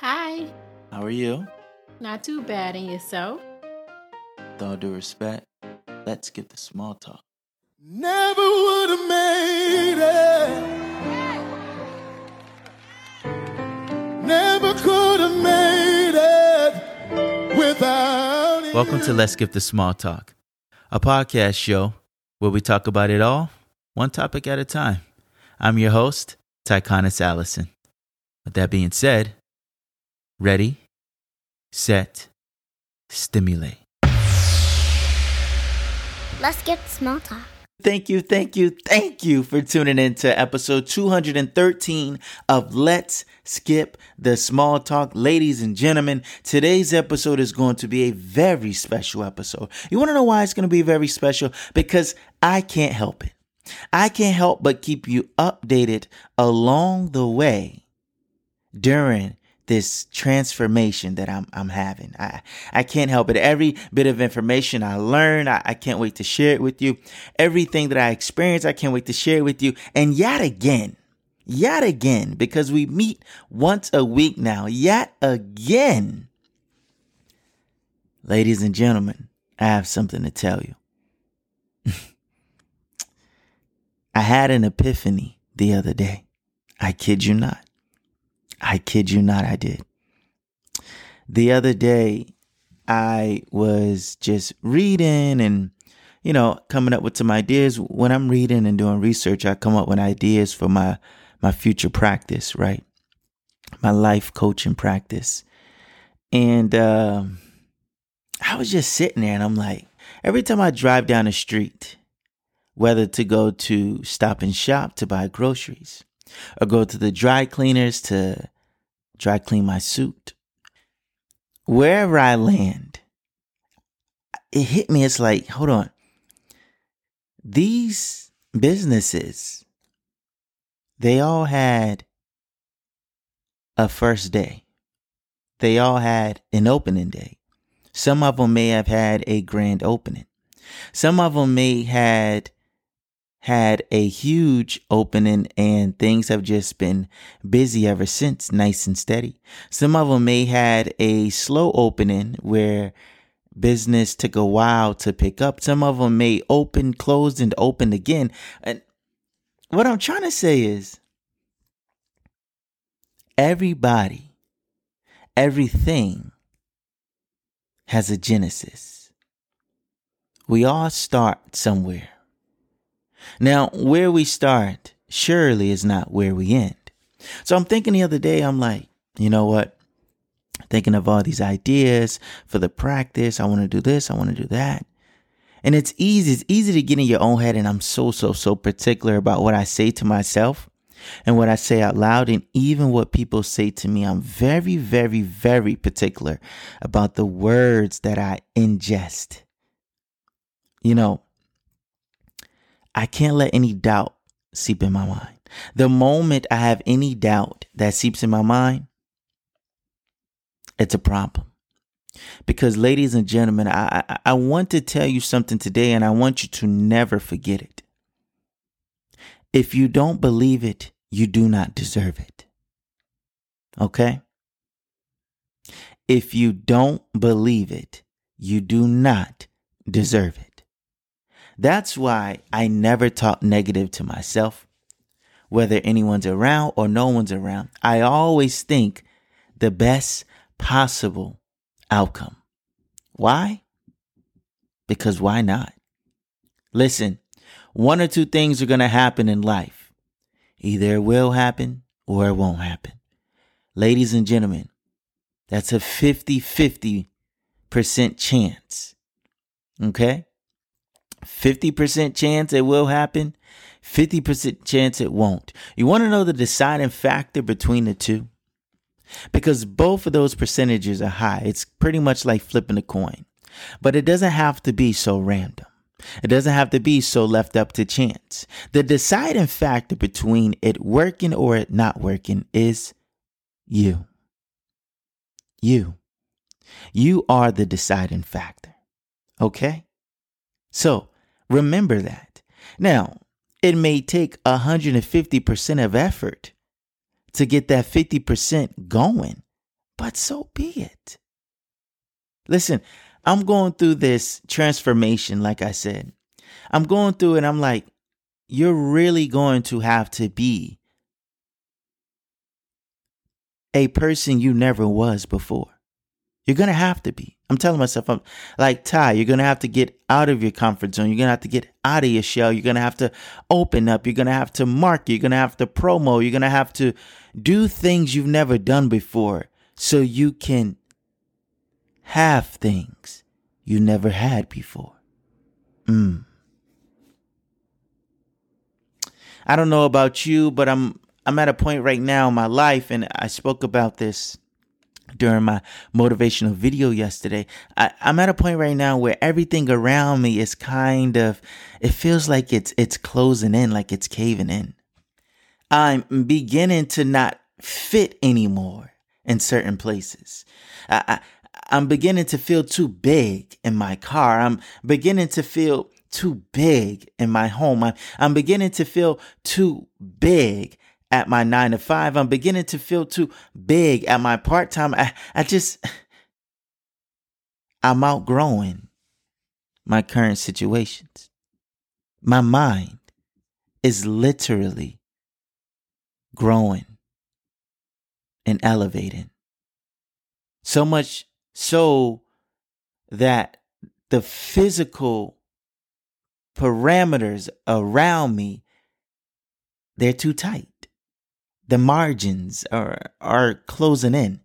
Hi. How are you? Not too bad in yourself. With all due respect, let's get the small talk. Never would have made it. Never could have made it without you. Welcome to Let's Skip the Small Talk, a podcast show where we talk about it all, one topic at a time. I'm your host, Tyconis Allison. With that being said, ready, set, stimulate. Let's get small talk. Thank you, thank you, thank you for tuning in to episode 213 of Let's Skip the Small Talk. Ladies and gentlemen, today's episode is going to be a very special episode. You want to know why it's going to be very special? Because I can't help it. I can't help but keep you updated along the way during this transformation that I'm I'm having. I I can't help it. Every bit of information I learn, I, I can't wait to share it with you. Everything that I experience, I can't wait to share it with you. And yet again, yet again, because we meet once a week now, yet again, ladies and gentlemen, I have something to tell you. I had an epiphany the other day. I kid you not. I kid you not, I did. The other day, I was just reading and, you know, coming up with some ideas. When I'm reading and doing research, I come up with ideas for my, my future practice, right? My life coaching practice. And, um, I was just sitting there and I'm like, every time I drive down the street, whether to go to stop and shop to buy groceries, or go to the dry cleaners to dry clean my suit. Wherever I land, it hit me. It's like, hold on. These businesses, they all had a first day. They all had an opening day. Some of them may have had a grand opening. Some of them may had had a huge opening and things have just been busy ever since, nice and steady. Some of them may had a slow opening where business took a while to pick up. Some of them may open, closed, and opened again. And what I'm trying to say is everybody, everything has a genesis. We all start somewhere. Now, where we start surely is not where we end. So I'm thinking the other day, I'm like, you know what? Thinking of all these ideas for the practice. I want to do this. I want to do that. And it's easy. It's easy to get in your own head. And I'm so, so, so particular about what I say to myself and what I say out loud and even what people say to me. I'm very, very, very particular about the words that I ingest. You know, I can't let any doubt seep in my mind. The moment I have any doubt that seeps in my mind, it's a problem. Because, ladies and gentlemen, I, I, I want to tell you something today and I want you to never forget it. If you don't believe it, you do not deserve it. Okay? If you don't believe it, you do not deserve it. That's why I never talk negative to myself, whether anyone's around or no one's around. I always think the best possible outcome. Why? Because why not? Listen, one or two things are going to happen in life. Either it will happen or it won't happen. Ladies and gentlemen, that's a 50 50% chance. Okay? 50% chance it will happen, 50% chance it won't. You want to know the deciding factor between the two? Because both of those percentages are high. It's pretty much like flipping a coin. But it doesn't have to be so random. It doesn't have to be so left up to chance. The deciding factor between it working or it not working is you. You. You are the deciding factor. Okay? So remember that. Now, it may take 150% of effort to get that 50% going, but so be it. Listen, I'm going through this transformation, like I said. I'm going through it, I'm like, you're really going to have to be a person you never was before. You're going to have to be. I'm telling myself, I'm like Ty, you're going to have to get out of your comfort zone. You're going to have to get out of your shell. You're going to have to open up. You're going to have to market. You're going to have to promo. You're going to have to do things you've never done before so you can have things you never had before. Mm. I don't know about you, but I'm I'm at a point right now in my life, and I spoke about this during my motivational video yesterday. I, I'm at a point right now where everything around me is kind of it feels like it's it's closing in, like it's caving in. I'm beginning to not fit anymore in certain places. I, I I'm beginning to feel too big in my car. I'm beginning to feel too big in my home. I, I'm beginning to feel too big at my nine to five. I'm beginning to feel too big at my part time. I, I just, I'm outgrowing my current situations. My mind is literally growing and elevating. So much so that the physical parameters around me they're too tight the margins are are closing in.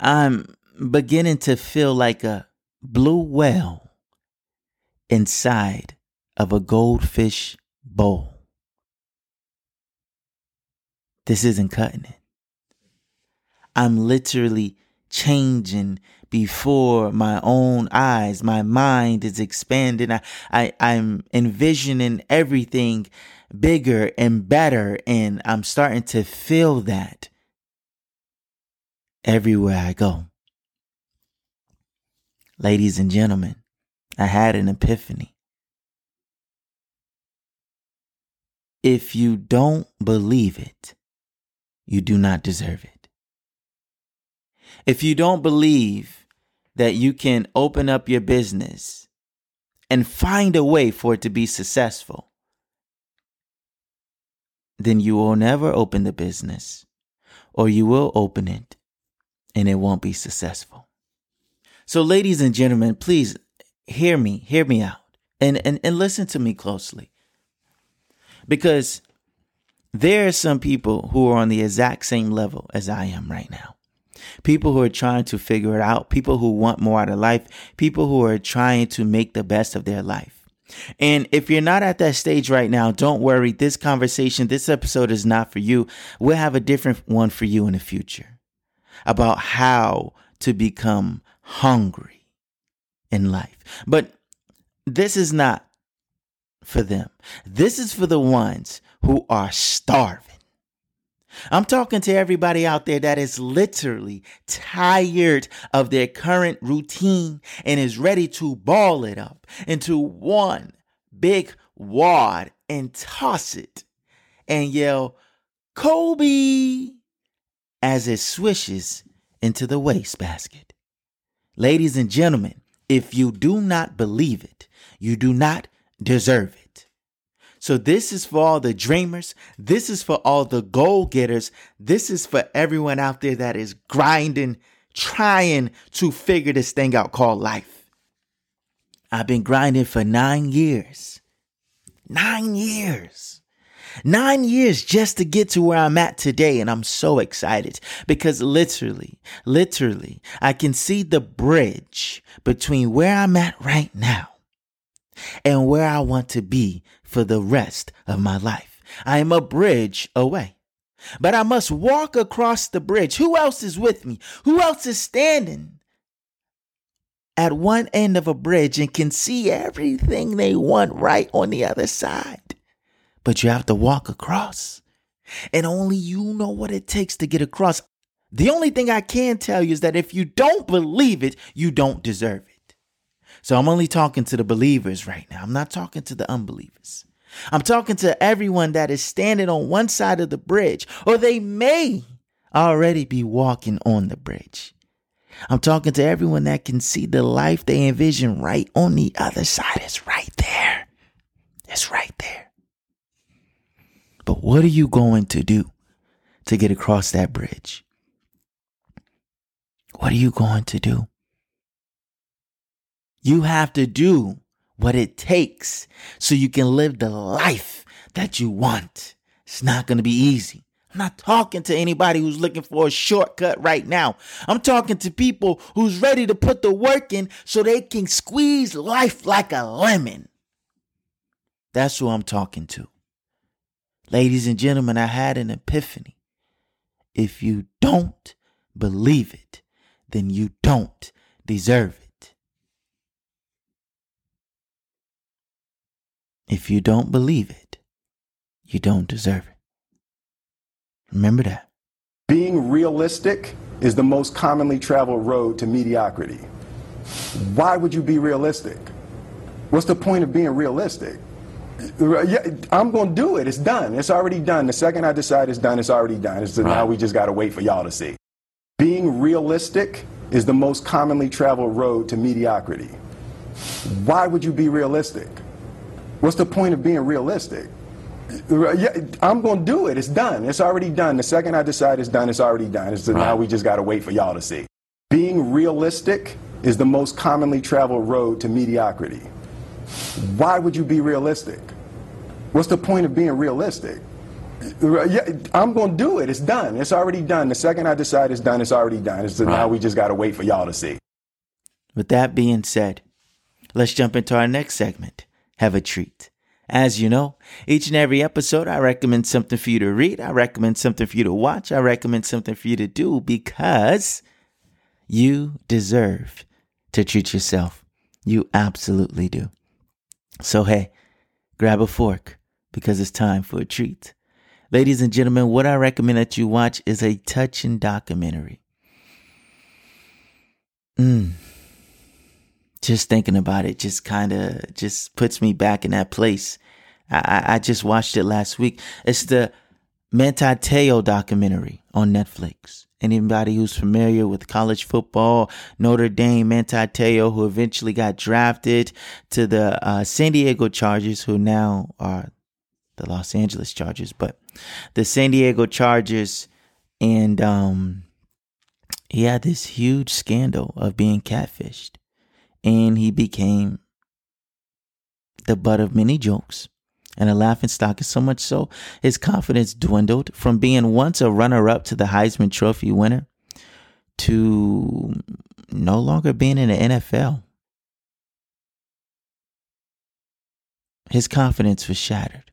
I'm beginning to feel like a blue whale inside of a goldfish bowl. This isn't cutting it. I'm literally changing before my own eyes. My mind is expanding. I, I, I'm envisioning everything bigger and better. And I'm starting to feel that everywhere I go. Ladies and gentlemen, I had an epiphany. If you don't believe it, you do not deserve it. If you don't believe that you can open up your business and find a way for it to be successful, then you will never open the business or you will open it and it won't be successful. So, ladies and gentlemen, please hear me, hear me out and, and, and listen to me closely. Because there are some people who are on the exact same level as I am right now people who are trying to figure it out, people who want more out of life, people who are trying to make the best of their life. And if you're not at that stage right now, don't worry. This conversation, this episode is not for you. We'll have a different one for you in the future about how to become hungry in life. But this is not for them. This is for the ones who are starving. I'm talking to everybody out there that is literally tired of their current routine and is ready to ball it up into one big wad and toss it and yell, Kobe, as it swishes into the wastebasket. Ladies and gentlemen, if you do not believe it, you do not deserve it. So this is for all the dreamers. This is for all the goal getters. This is for everyone out there that is grinding, trying to figure this thing out called life. I've been grinding for nine years. Nine years. Nine years just to get to where I'm at today. And I'm so excited because literally, literally, I can see the bridge between where I'm at right now and where I want to be for the rest of my life. I am a bridge away. But I must walk across the bridge. Who else is with me? Who else is standing at one end of a bridge and can see everything they want right on the other side? But you have to walk across. And only you know what it takes to get across. The only thing I can tell you is that if you don't believe it, you don't deserve it. So I'm only talking to the believers right now. I'm not talking to the unbelievers. I'm talking to everyone that is standing on one side of the bridge, or they may already be walking on the bridge. I'm talking to everyone that can see the life they envision right on the other side. It's right there. It's right there. But what are you going to do to get across that bridge? What are you going to do? You have to do what it takes so you can live the life that you want. It's not going to be easy. I'm not talking to anybody who's looking for a shortcut right now. I'm talking to people who's ready to put the work in so they can squeeze life like a lemon. That's who I'm talking to. Ladies and gentlemen, I had an epiphany. If you don't believe it, then you don't deserve it. If you don't believe it, you don't deserve it. Remember that. Being realistic is the most commonly traveled road to mediocrity. Why would you be realistic? What's the point of being realistic? Yeah, I'm going to do it. It's done. It's already done. The second I decide it's done, it's already done. So right. now we just got to wait for y'all to see. Being realistic is the most commonly traveled road to mediocrity. Why would you be realistic? What's the point of being realistic? Yeah, I'm going to do it. It's done. It's already done. The second I decide it's done, it's already done. So right. now we just got to wait for y'all to see. Being realistic is the most commonly traveled road to mediocrity. Why would you be realistic? What's the point of being realistic? Yeah, I'm going to do it. It's done. It's already done. The second I decide it's done, it's already done. So right. now we just got to wait for y'all to see. With that being said, let's jump into our next segment. Have a treat. As you know, each and every episode, I recommend something for you to read. I recommend something for you to watch. I recommend something for you to do because you deserve to treat yourself. You absolutely do. So, hey, grab a fork because it's time for a treat. Ladies and gentlemen, what I recommend that you watch is a touching documentary. Mm just thinking about it just kind of just puts me back in that place. I, I just watched it last week. It's the Manti Te'o documentary on Netflix. Anybody who's familiar with college football, Notre Dame, Manti Te'o, who eventually got drafted to the uh, San Diego Chargers, who now are the Los Angeles Chargers, but the San Diego Chargers, and um, he had this huge scandal of being catfished and he became the butt of many jokes and a laughing stock, is so much so his confidence dwindled from being once a runner up to the Heisman Trophy winner to no longer being in the NFL. His confidence was shattered.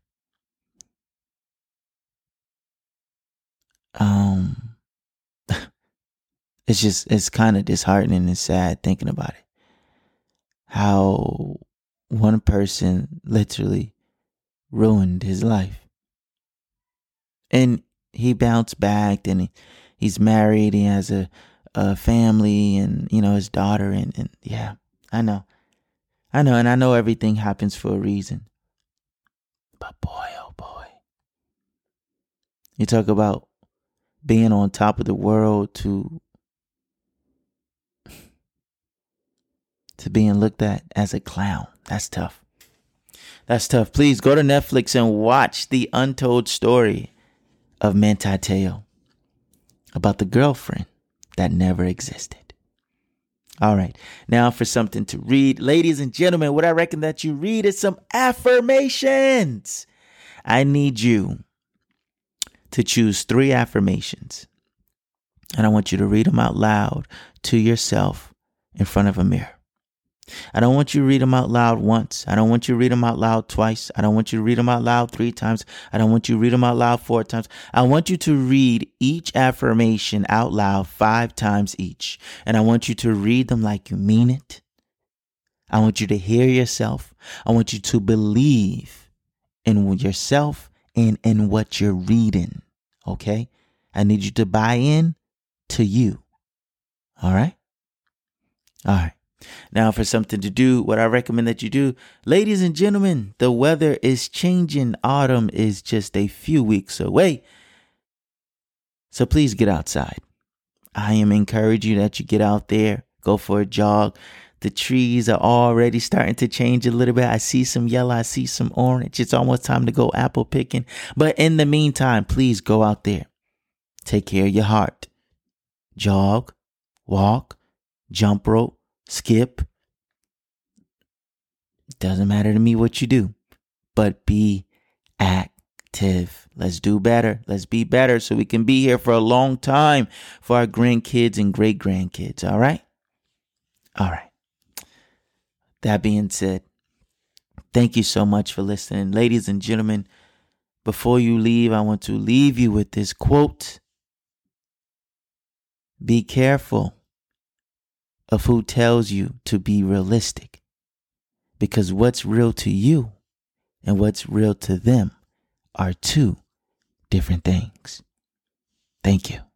Um, it's just, it's kind of disheartening and sad thinking about it how one person literally ruined his life. And he bounced back and he, he's married, he has a, a family and, you know, his daughter and, and yeah, I know. I know, and I know everything happens for a reason. But boy, oh boy. You talk about being on top of the world to to being looked at as a clown. That's tough. That's tough. Please go to Netflix and watch the untold story of Manti Te'o about the girlfriend that never existed. All right, now for something to read. Ladies and gentlemen, what I reckon that you read is some affirmations. I need you to choose three affirmations, and I want you to read them out loud to yourself in front of a mirror. I don't want you to read them out loud once. I don't want you to read them out loud twice. I don't want you to read them out loud three times. I don't want you to read them out loud four times. I want you to read each affirmation out loud five times each. And I want you to read them like you mean it. I want you to hear yourself. I want you to believe in yourself and in what you're reading. Okay? I need you to buy in to you. All right? All right. Now, for something to do, what I recommend that you do, ladies and gentlemen, the weather is changing. Autumn is just a few weeks away. So please get outside. I am encouraging that you get out there, go for a jog. The trees are already starting to change a little bit. I see some yellow, I see some orange. It's almost time to go apple picking. But in the meantime, please go out there. Take care of your heart. Jog, walk, jump rope, skip. Doesn't matter to me what you do, but be active. Let's do better. Let's be better so we can be here for a long time for our grandkids and great grandkids. All right? All right. That being said, thank you so much for listening. Ladies and gentlemen, before you leave, I want to leave you with this quote Be careful of who tells you to be realistic because what's real to you and what's real to them are two different things. Thank you.